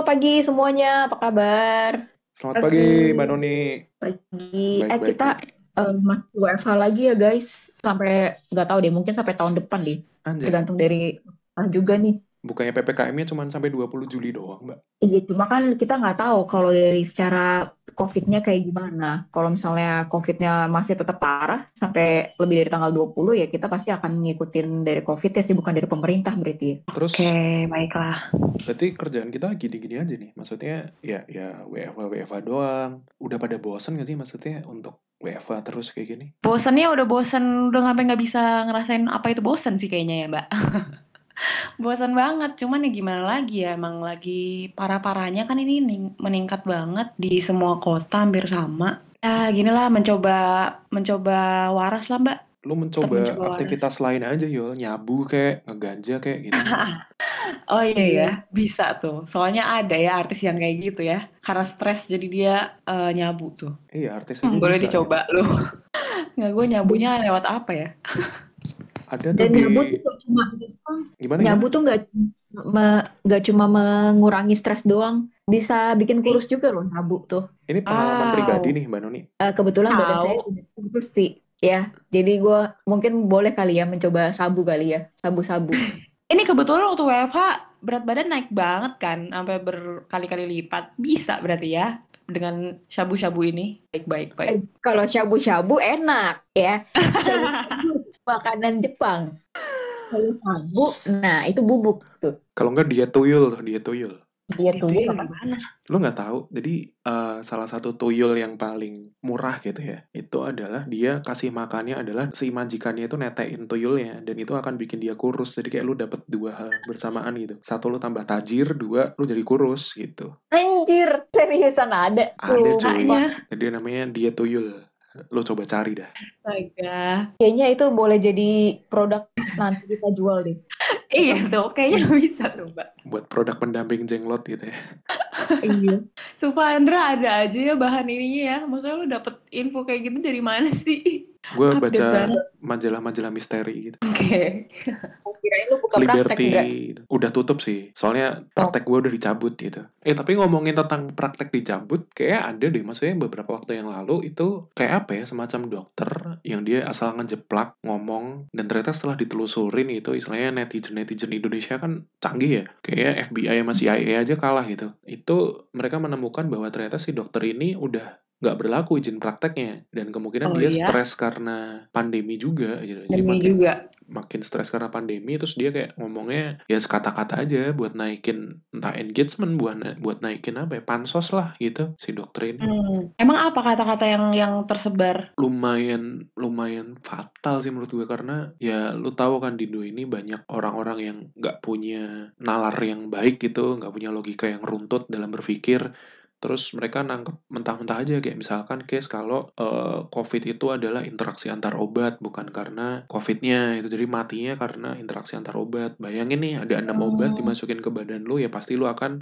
Halo pagi semuanya, apa kabar? Selamat pagi, Mbak Noni. Pagi. Baik, Eh baik, kita baik. eh, masih WFH lagi ya guys, sampai nggak tahu deh, mungkin sampai tahun depan deh, Anjay, tergantung dari ah, juga nih. Bukannya PPKM-nya cuma sampai 20 Juli doang, Mbak? Iya, cuma kan kita nggak tahu kalau dari secara COVID-nya kayak gimana. Kalau misalnya COVID-nya masih tetap parah sampai lebih dari tanggal 20 ya kita pasti akan ngikutin dari COVID ya sih, bukan dari pemerintah berarti. Terus Oke, baiklah. berarti kerjaan kita gini-gini aja nih. Maksudnya ya ya WFH WFH doang. Udah pada bosen gak sih maksudnya untuk WFH terus kayak gini? Bosennya udah bosen, udah sampai nggak bisa ngerasain apa itu bosen sih kayaknya ya, Mbak. Bosen banget, cuman ya gimana lagi ya, emang lagi parah-parahnya kan ini ning- meningkat banget di semua kota hampir sama. Ya gini lah, mencoba mencoba waras lah, Mbak. Lu mencoba mencoba waras. aktivitas lain aja yo, nyabu kayak ngeganja kayak gitu. Oh iya ya, bisa tuh. Soalnya ada ya artis yang kayak gitu ya. Karena stres jadi dia eh, nyabu tuh. iya, artis aja Hmm, boleh bisa. dicoba lu. Nggak, gue nyabunya lewat apa ya? Ada Dan di nyabut tuh cuma gimana gimana? Nyabu tuh nggak me- nggak cuma mengurangi stres doang, bisa bikin kurus juga loh nyabu tuh. Ini pengalaman Wow. pribadi nih, Mbak Noni. Eh, kebetulan badan Tahu. saya kurus sih, ya. Jadi gue mungkin boleh kali ya mencoba sabu kali ya, sabu-sabu. Ini kebetulan waktu WFH berat badan naik banget kan, sampai berkali-kali lipat. Bisa berarti ya dengan shabu-shabu ini. Baik, baik, baik. Eh, kalau shabu-shabu enak ya, shabu-shabu makanan Jepang. Kalau sabu, nah itu bubuk tuh. Kalau nggak diet tuyul tuh, diet tuyul. Dia ya apa? gimana? Lo nggak tahu, jadi eh, salah satu tuyul yang paling murah gitu ya, itu adalah dia kasih makannya adalah si majikannya itu netein tuyulnya dan itu akan bikin dia kurus. Jadi kayak lu dapet dua hal bersamaan gitu. Satu lu tambah tajir, dua lu jadi kurus gitu. Anjir, seriusan ada. Ada cuy. Jadi namanya diet tuyul. Lu coba cari dah. astaga. Kayaknya itu boleh jadi produk nanti kita jual deh. Iya tuh, kayaknya bisa tuh, Mbak. Buat produk pendamping jenglot gitu ya. Iya. Sumpah Andra ada aja ya bahan ininya ya. Maksudnya lu dapet info kayak gitu dari mana sih? Gue baca majalah-majalah misteri gitu. Oke. Kirain lu buka praktek Liberty enggak? gitu. udah tutup sih soalnya praktek gue udah dicabut gitu eh tapi ngomongin tentang praktek dicabut kayak ada deh maksudnya beberapa waktu yang lalu itu kayak apa ya semacam dokter yang dia asal ngejeplak ngomong dan ternyata setelah ditelusurin itu istilahnya netizen netizen Indonesia kan canggih ya kayak FBI sama CIA aja kalah gitu itu mereka menemukan bahwa ternyata si dokter ini udah nggak berlaku izin prakteknya dan kemungkinan Oh dia iya? stres karena pandemi juga gitu. jadi makin juga. makin stres karena pandemi terus dia kayak ngomongnya ya sekata-kata aja buat naikin entah engagement buat na- buat naikin apa ya pansos lah gitu si dokter ini Hmm. Emang apa kata-kata yang yang tersebar? lumayan lumayan fatal sih menurut gue karena ya lu tahu kan di Indo ini banyak orang-orang yang nggak punya nalar yang baik gitu nggak punya logika yang runtut dalam berpikir terus mereka nangkep mentah-mentah aja kayak misalkan case kalau eh, COVID itu adalah interaksi antar obat bukan karena COVID-nya itu jadi matinya karena interaksi antar obat bayangin nih ada enam obat Hmm. dimasukin ke badan lu ya pasti lu akan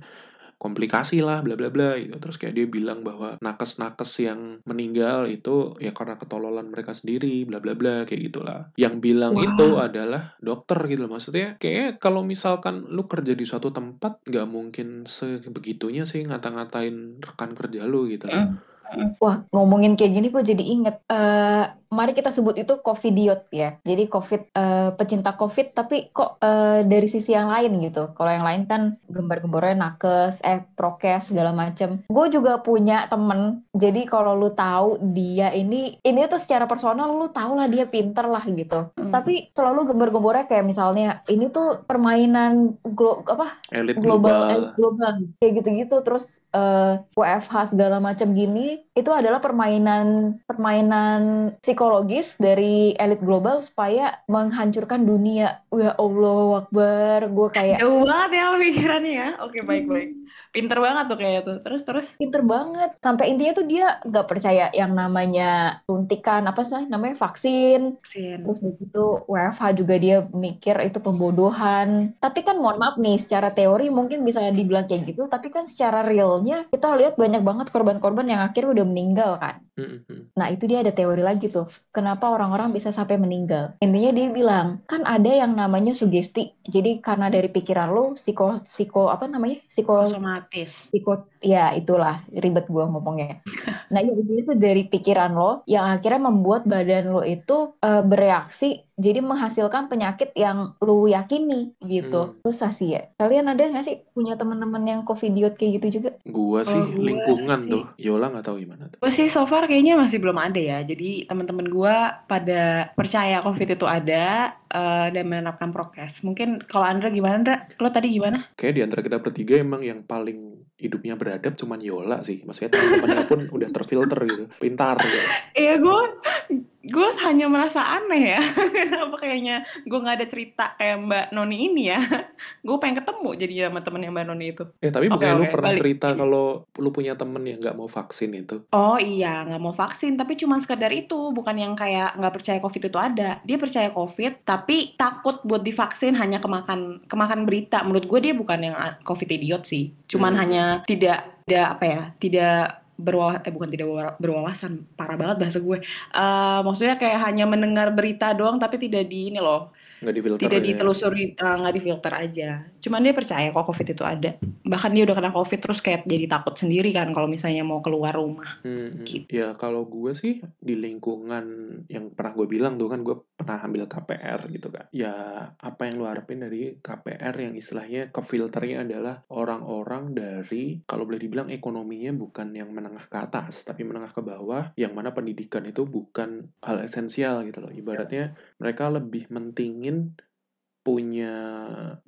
komplikasi lah bla bla bla gitu terus kayak dia bilang bahwa nakes-nakes yang meninggal itu ya karena ketololan mereka sendiri bla bla bla kayak gitulah yang bilang Wah. itu adalah dokter gitu loh maksudnya kayak kalau misalkan lu kerja di suatu tempat nggak mungkin sebegitunya sih ngata-ngatain rekan kerja lu gitu loh Mm. Wah, ngomongin kayak gini gue jadi inget. Eh, mari kita sebut itu covidiot ya. Jadi covid, eh, pecinta covid, tapi kok eh, dari sisi yang lain gitu. Kalau yang lain kan gembar-gembornya nakes, eh prokes segala macem. Gue juga punya temen. Jadi kalau lu tahu dia ini, ini tuh secara personal lu tahu lah dia pinter lah gitu. Hmm. Tapi selalu gembar-gembornya kayak misalnya ini tuh permainan glo apa elit global global elit global kayak gitu-gitu terus eh, WFH segala macam gini itu adalah permainan permainan psikologis dari elit global supaya menghancurkan dunia ya Allah Akbar gue kayak Jauh banget ya pikirannya ya. Oke, baik-baik. Pinter banget tuh kayak tuh. Terus terus. pinter banget sampai intinya tuh dia nggak percaya yang namanya suntikan apa sih namanya vaksin Vaksin. Terus begitu WFH juga dia mikir itu pembodohan. Tapi kan mohon maaf nih, secara teori mungkin bisa dibilang kayak gitu, tapi kan secara realnya kita lihat banyak banget korban-korban yang akhirnya udah meninggal kan. Nah, itu dia ada teori lagi tuh. Kenapa orang-orang bisa sampai meninggal? Intinya dia bilang, kan ada yang namanya sugesti. Jadi karena dari pikiran lo, psiko, psiko apa namanya? Psiko, Otomatis. psiko, ya itulah ribet gua ngomongnya. Nah, ya intinya itu dari pikiran lo yang akhirnya membuat badan lo itu eh, bereaksi jadi menghasilkan penyakit yang lo yakini gitu. Hmm. Susah sih ya. Kalian ada nggak sih punya teman-teman yang covidiot kayak gitu juga? Gua sih gua lingkungan sih- tuh. Yola nggak tahu gimana tuh. Gue sih so far kayaknya masih belum ada ya. Jadi teman-teman gue pada percaya COVID itu ada eh, dan menerapkan prokes. Mungkin kalau Andra gimana, Andra? Lo tadi gimana? Kayak di antara kita bertiga emang yang paling hidupnya beradab cuman Yola sih. Maksudnya teman-temannya pun udah terfilter gitu. Pintar gitu. Iya gue gue hanya merasa aneh ya. Kenapa kayaknya gue nggak ada cerita kayak Mbak Noni ini ya? gue pengen ketemu jadi sama temennya Mbak Noni itu. Eh tapi Oke, bukannya lu pernah balik. cerita kalau lu punya temen yang nggak mau vaksin itu? Oh iya, nggak mau vaksin, tapi cuma sekedar itu, bukan yang kayak nggak percaya COVID itu ada. Dia percaya COVID, tapi takut buat divaksin hanya kemakan kemakan berita. Menurut gue dia bukan yang COVID idiot sih, cuman Hmm. hanya tidak tidak apa ya, tidak berwawasan, eh bukan tidak berwa- berwawasan, parah banget bahasa gue. Eh maksudnya kayak hanya mendengar berita doang, tapi tidak di ini loh, Nggak difilter tidak ditelusuri, eh, nggak difilter aja. Cuman dia percaya kok COVID itu ada. Bahkan dia udah kena COVID terus kayak jadi takut sendiri kan kalau misalnya mau keluar rumah. Hmm, hmm. Gitu. Ya kalau gue sih di lingkungan yang pernah gue bilang tuh kan gue pernah ambil KPR gitu kan. Ya apa yang lu harapin dari KPR yang istilahnya kefilternya adalah orang-orang dari kalau boleh dibilang ekonominya bukan yang menengah ke atas tapi menengah ke bawah yang mana pendidikan itu bukan hal esensial gitu loh. Ibaratnya mereka lebih mentingin in punya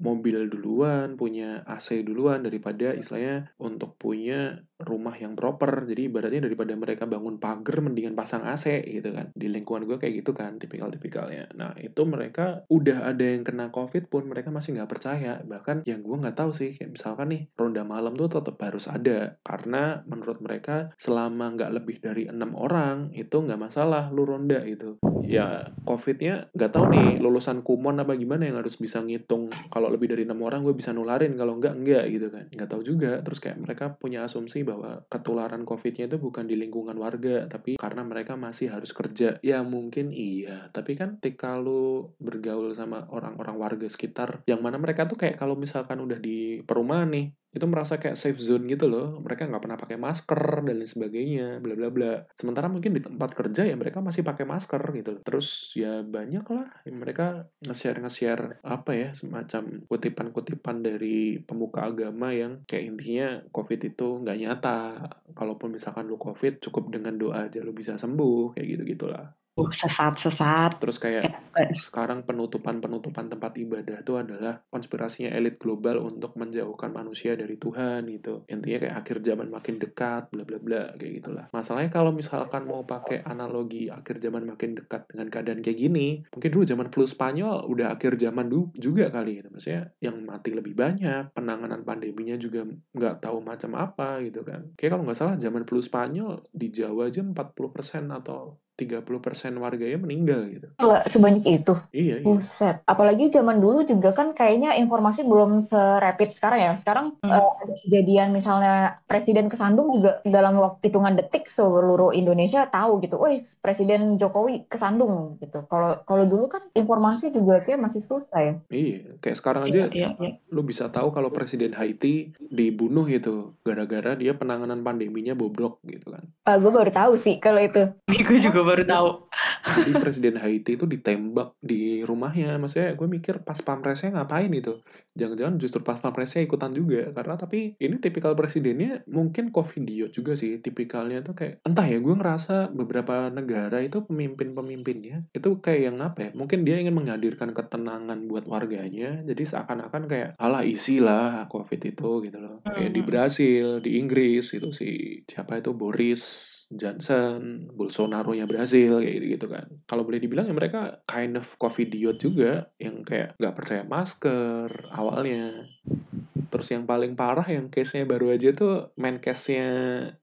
mobil duluan, punya AC duluan daripada istilahnya untuk punya rumah yang proper. Jadi ibaratnya daripada mereka bangun pagar mendingan pasang AC gitu kan. Di lingkungan gue kayak gitu kan tipikal-tipikalnya. Nah itu mereka udah ada yang kena COVID pun mereka masih nggak percaya. Bahkan yang gue nggak tahu sih kayak misalkan nih ronda malam tuh tetap harus ada karena menurut mereka selama nggak lebih dari enam orang itu nggak masalah lu ronda gitu. Ya COVID-nya nggak tahu nih lulusan kumon apa gimana yang harus bisa ngitung kalau lebih dari enam orang gue bisa nularin kalau enggak enggak gitu kan. Nggak tahu juga. Terus kayak mereka punya asumsi bahwa ketularan covidnya itu bukan di lingkungan warga tapi karena mereka masih harus kerja. Ya mungkin iya. Tapi kan ketika lu bergaul sama orang-orang warga sekitar yang mana mereka tuh kayak kalau misalkan udah di perumahan nih itu merasa kayak safe zone gitu loh. Mereka nggak pernah pakai masker dan lain sebagainya bla bla bla. Sementara mungkin di tempat kerja ya mereka masih pakai masker gitu. Loh terus ya banyak lah yang mereka nge-share nge-share apa ya semacam kutipan-kutipan dari pemuka agama yang kayak intinya covid itu nggak nyata. Kalaupun misalkan lu covid cukup dengan doa aja lu bisa sembuh kayak gitu gitulah Uh, sesat-sesat. terus kayak Ya, sekarang penutupan-penutupan tempat ibadah itu adalah konspirasinya elit global untuk menjauhkan manusia dari Tuhan gitu. Intinya kayak akhir zaman makin dekat, bla bla bla kayak gitulah. Masalahnya kalau misalkan mau pakai analogi akhir zaman makin dekat dengan keadaan kayak gini, mungkin dulu zaman flu Spanyol udah akhir zaman dulu juga kali gitu. Maksudnya yang mati lebih banyak, penanganan pandeminya juga nggak tahu macam apa gitu kan. Kayak kalau nggak salah zaman flu Spanyol di Jawa aja 40% atau 30% warganya meninggal gitu. Gila, sebanyak itu. Iya, iya. Buset. Apalagi zaman dulu juga kan kayaknya informasi belum serapid sekarang ya. Sekarang Hmm. eh, ada kejadian misalnya presiden kesandung juga dalam waktu hitungan detik seluruh Indonesia tahu gitu. Wih, presiden Jokowi kesandung gitu. Kalau kalau dulu kan informasi juga kayak masih susah ya. Iya, kayak sekarang iya, aja iya, iya. lu bisa tahu kalau presiden Haiti dibunuh itu gara-gara dia penanganan pandeminya bobrok gitu kan. gue baru tahu sih kalau itu. Gue juga baru tahu. Jadi presiden Haiti itu ditembak di rumahnya. Maksudnya gue mikir pas pampresnya ngapain itu? Jangan-jangan justru pas pampresnya ikutan juga. Karena tapi ini tipikal presidennya mungkin covidiot juga sih. Tipikalnya tuh kayak entah ya gue ngerasa beberapa negara itu pemimpin-pemimpinnya itu kayak yang apa ya? Mungkin dia ingin menghadirkan ketenangan buat warganya. Jadi seakan-akan kayak alah isi lah covid itu gitu loh. Kayak di Mhm. Brasil, di Inggris itu si siapa itu Boris Johnson, Bolsonaro-nya Brasil kayak gitu, gitu kan. Kalau boleh dibilang ya mereka kind of covidiot juga yang kayak nggak percaya masker awalnya. Terus yang paling parah yang case-nya baru aja tuh main case-nya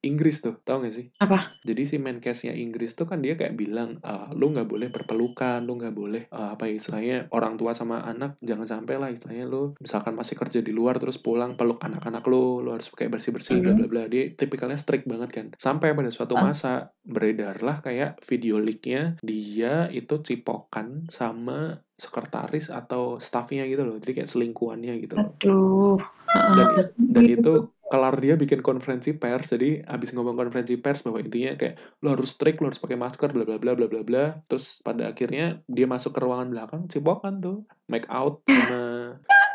Inggris tuh, tau gak sih? Apa? Jadi si main case-nya Inggris tuh kan dia kayak bilang, ah, lu nggak boleh berpelukan, lu nggak boleh ah, apa ya istilahnya orang tua sama anak jangan sampai lah istilahnya lu misalkan masih kerja di luar terus pulang peluk anak-anak lu, lu harus kayak bersih-bersih bla Mhm. bla bla. Dia tipikalnya strict banget kan. Sampai pada suatu. Masa beredarlah kayak video leak-nya dia itu cipokan sama sekretaris atau staffnya gitu loh. Jadi kayak selingkuhannya gitu loh. Aduh. Dan dan itu kelar dia bikin konferensi pers jadi abis ngomong konferensi pers bahwa intinya kayak lo harus strict lo harus pakai masker bla bla bla bla bla bla terus pada akhirnya dia masuk ke ruangan belakang cipokan tuh make out sama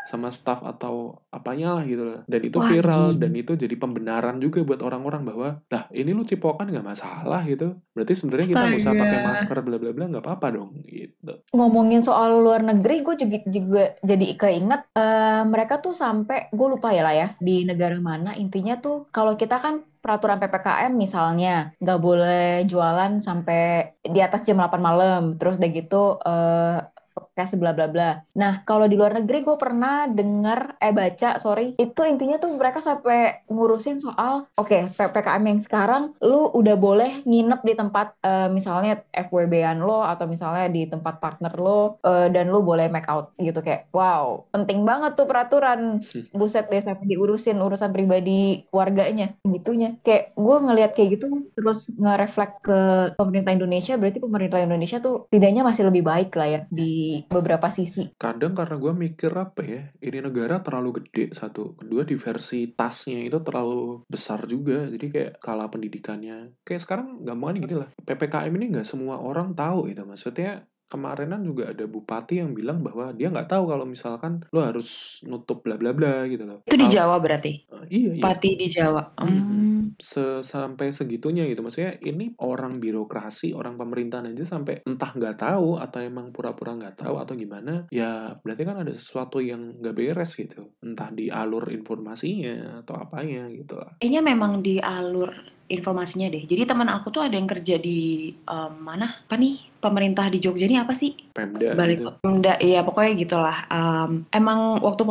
sama staff atau apanya lah gitu loh. Dan itu Wah, viral dan itu jadi pembenaran juga buat orang-orang bahwa lah ini lu cipokan nggak masalah gitu. Berarti sebenarnya kita nggak usah pakai masker bla bla bla nggak apa-apa dong gitu. Ngomongin soal luar negeri, gue juga, juga jadi keinget eh, mereka tuh sampai gue lupa ya lah ya di negara mana. Intinya tuh kalau kita kan peraturan ppkm misalnya nggak boleh jualan sampai di atas jam 8 malam, terus udah gitu eh podcast bla bla bla. Nah kalau di luar negeri gue pernah dengar eh baca sorry itu intinya tuh mereka sampai ngurusin soal oke ppkm yang sekarang lu udah boleh nginep di tempat eh, misalnya FWB-an lo atau misalnya di tempat partner lo eh, dan lu boleh make out gitu. Kayak wow penting banget tuh peraturan. Buset deh sampai diurusin urusan pribadi warganya gitunya. Kayak gue ngelihat kayak gitu terus nge-reflect ke pemerintah Indonesia berarti pemerintah Indonesia tuh tidaknya masih lebih baik lah ya di beberapa sisi. Kadang karena gue mikir apa ya ini negara terlalu gede satu. Kedua diversitasnya itu terlalu besar juga jadi kayak kalah pendidikannya. Kayak sekarang gampang gini lah ppkm ini nggak semua orang tahu itu maksudnya kemarinan juga ada bupati yang bilang bahwa dia nggak tahu kalau misalkan lo harus nutup bla bla bla gitu loh. Itu di Jawa berarti? Eh, iya iya. Pati di Jawa. Hmm. Se- sampai segitunya gitu. Maksudnya ini orang birokrasi orang pemerintahan aja sampai entah nggak tahu atau emang pura-pura nggak tahu atau gimana ya berarti kan ada sesuatu yang nggak beres gitu. Entah di alur informasinya atau apanya gitu lah. Kayaknya memang di alur informasinya deh. Jadi teman aku tuh ada yang kerja di em, mana? Apa nih? Pemerintah di Jogja ini apa sih? Pemda Balik gitu Pemda, iya pokoknya gitulah. Em, emang waktu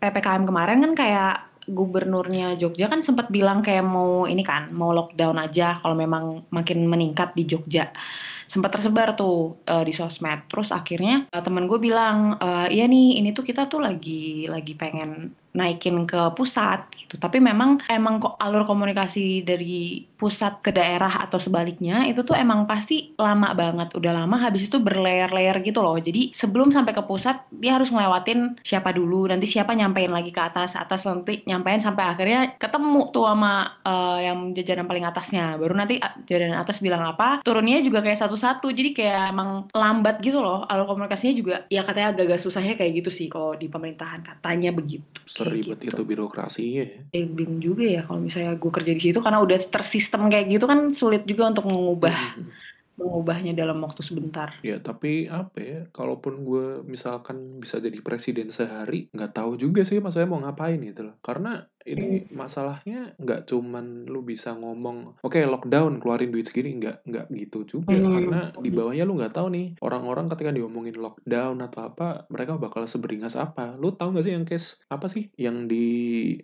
PPKM kemarin kan kayak gubernurnya Jogja kan sempat bilang kayak mau ini kan, mau lockdown aja kalau memang makin meningkat di Jogja. Sempat tersebar tuh eh, di sosmed. Terus akhirnya eh, temen gue bilang, "Eh, iya nih, ini tuh kita tuh lagi lagi pengen naikin ke pusat gitu. Tapi memang emang kok alur komunikasi dari pusat ke daerah atau sebaliknya itu tuh emang pasti lama banget. Udah lama habis itu berlayer-layer gitu loh. Jadi sebelum sampai ke pusat dia harus ngelewatin siapa dulu, nanti siapa nyampein lagi ke atas, atas nanti nyampein sampai akhirnya ketemu tuh sama eh, yang jajaran paling atasnya. Baru nanti jajaran atas bilang apa, turunnya juga kayak satu-satu. Jadi kayak emang lambat gitu loh. Alur komunikasinya juga ya katanya agak-agak susahnya kayak gitu sih kalau di pemerintahan katanya begitu. Seribet gitu. itu birokrasinya ya Eh, bingung juga ya kalau misalnya gue kerja di situ karena udah tersistem kayak gitu kan sulit juga untuk mengubah Mhm. mengubahnya dalam waktu sebentar. Ya tapi apa ya, kalaupun gue misalkan bisa jadi presiden sehari, nggak tahu juga sih maksudnya mau ngapain gitu loh. Karena ini masalahnya nggak cuman lu bisa ngomong, oke lockdown keluarin duit segini, nggak nggak gitu juga. Hmm. Karena di bawahnya lu nggak tahu nih orang-orang ketika diomongin lockdown atau apa, mereka bakal seberingas apa. Lu tahu nggak sih yang case apa sih yang di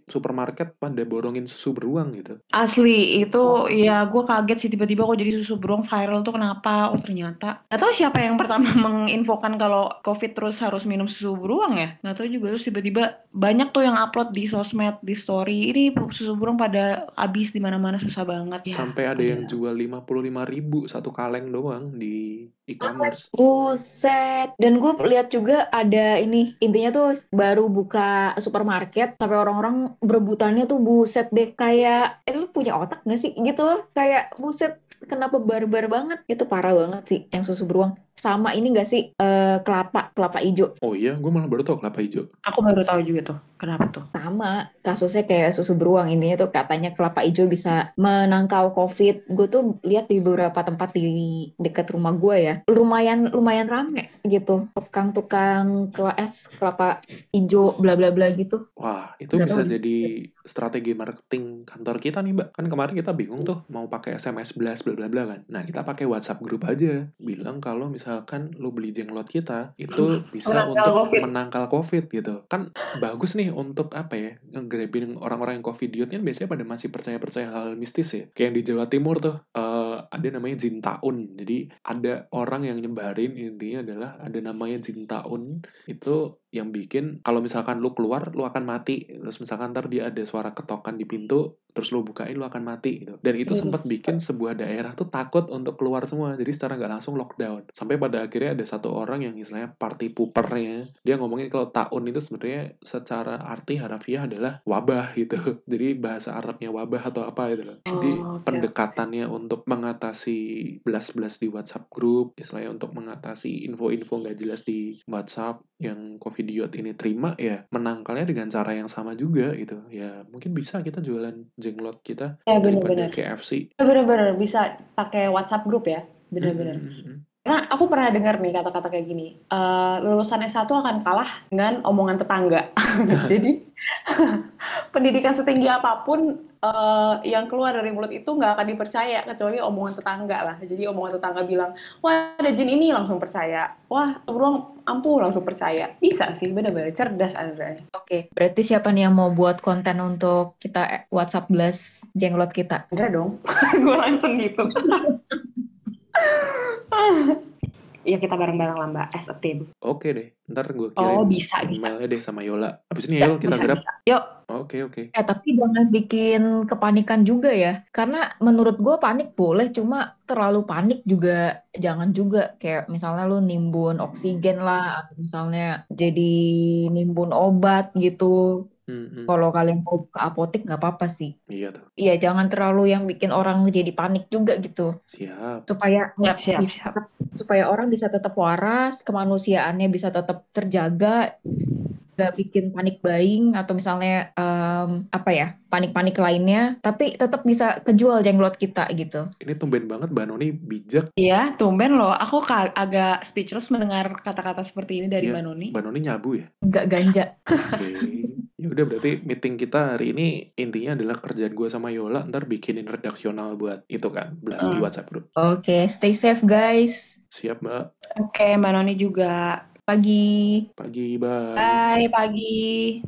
supermarket pada borongin susu beruang gitu? Asli itu ya gue kaget sih tiba-tiba kok jadi susu beruang viral tuh kenapa? Oh ternyata nggak tahu siapa yang pertama menginfokan kalau covid terus harus minum susu beruang ya nggak tahu juga terus tiba-tiba banyak tuh yang upload di sosmed di story ini susu beruang pada habis di mana-mana susah banget ya. Sampai ada yang jual 55.000 ribu satu kaleng doang di e-commerce. Buset. Dan gue lihat juga ada ini intinya tuh baru buka supermarket sampai orang-orang berebutannya tuh buset deh kayak eh lu punya otak gak sih gitu loh kayak buset kenapa barbar banget itu parah banget sih yang susu beruang sama ini gak sih eh, kelapa kelapa hijau Oh iya, gue malah baru tau kelapa hijau. Aku baru tahu juga tuh kenapa tuh. sama kasusnya kayak susu beruang intinya tuh katanya kelapa hijau bisa menangkal covid gue tuh lihat di beberapa tempat di dekat rumah gue ya ya. Lumayan lumayan rame gitu. Tukang-tukang es kelapa hijau bla bla bla gitu. Wah itu Nggak bisa tahu. jadi strategi marketing kantor kita nih mbak. Kan kemarin kita bingung tuh mau pakai SMS blast bla bla bla kan. Nah kita pakai WhatsApp grup aja. Bilang kalau misalkan lu beli jenglot kita itu bisa Menangkal untuk COVID. menangkal covid gitu. Kan bagus nih untuk apa ya nge-grabbing orang-orang yang covidiot kan biasanya pada masih percaya-percaya hal mistis ya. Kayak yang di Jawa Timur tuh eh, ada namanya jin taun. Jadi ada orang yang nyebarin intinya adalah ada namanya jin taun itu yang bikin kalau misalkan lu keluar lu akan mati. Terus misalkan ntar dia ada suara ketokan di pintu terus lu bukain lu akan mati gitu. Dan itu Iya. sempat bikin sebuah daerah tuh takut untuk keluar semua jadi secara nggak langsung lockdown. Sampai pada akhirnya ada satu orang yang istilahnya party poopernya dia ngomongin kalau taun itu sebenarnya secara arti harafiah adalah wabah gitu. Jadi bahasa Arabnya wabah atau apa gitu loh. Jadi Oh, oke, pendekatannya untuk mengatasi belas-belas di WhatsApp grup istilahnya untuk mengatasi info-info nggak jelas di WhatsApp yang covidiot ini terima ya menangkalnya dengan cara yang sama juga gitu. Ya mungkin bisa kita jualan jenglot kita Ya, daripada bener-bener. KFC Bener-bener bisa pakai WhatsApp grup ya. Bener-bener. Hmm, hmm, hmm. Karena aku pernah dengar nih kata-kata kayak gini, eh, lulusan S1 akan kalah dengan omongan tetangga. Jadi pendidikan setinggi apa pun eh, yang keluar dari mulut itu nggak akan dipercaya kecuali omongan tetangga lah. Jadi omongan tetangga bilang, wah ada jin ini langsung percaya, wah beruang ampuh langsung percaya. Bisa sih, bener-bener cerdas Andra. Oke, berarti siapa nih yang mau buat konten untuk kita eh, WhatsApp blast jenglot kita? Andra dong, gue langsung gitu. Iya kita bareng-bareng lah mbak, as a team. oke deh ntar gue Oh kirim bisa, bisa. emailnya deh sama Yola abis ini Ya, yuk kita bisa, grab bisa. Yuk, oke oke Eh, tapi jangan bikin kepanikan juga ya. Karena menurut gue panik boleh, cuma terlalu panik juga jangan juga. Kayak misalnya lu nimbun oksigen lah, atau misalnya jadi nimbun obat gitu. Hmm. Kalau kalian mau ke apotek nggak apa-apa sih. iya tuh Iya, jangan terlalu yang bikin orang jadi panik juga gitu. siap Supaya siap, siap, bisa siap. supaya orang bisa tetap waras, kemanusiaannya bisa tetap terjaga, nggak bikin panik buying atau misalnya em, apa ya panik-panik lainnya, tapi tetap bisa kejual jenglot kita gitu. ini tumben banget Mbak Noni bijak Iya, tumben loh. Aku agak speechless mendengar kata-kata seperti ini dari Iya. Mbak Noni. Mbak Noni nyabu ya Nggak ganja. Oke, ya udah berarti meeting kita hari ini intinya adalah kerjaan gue sama Yola ntar bikinin redaksional buat itu kan, blast di Hmm. WhatsApp group. Oke, stay safe guys. Siap mbak, Oke, Mbak Noni juga. Pagi. Pagi, bye. Bye, pagi.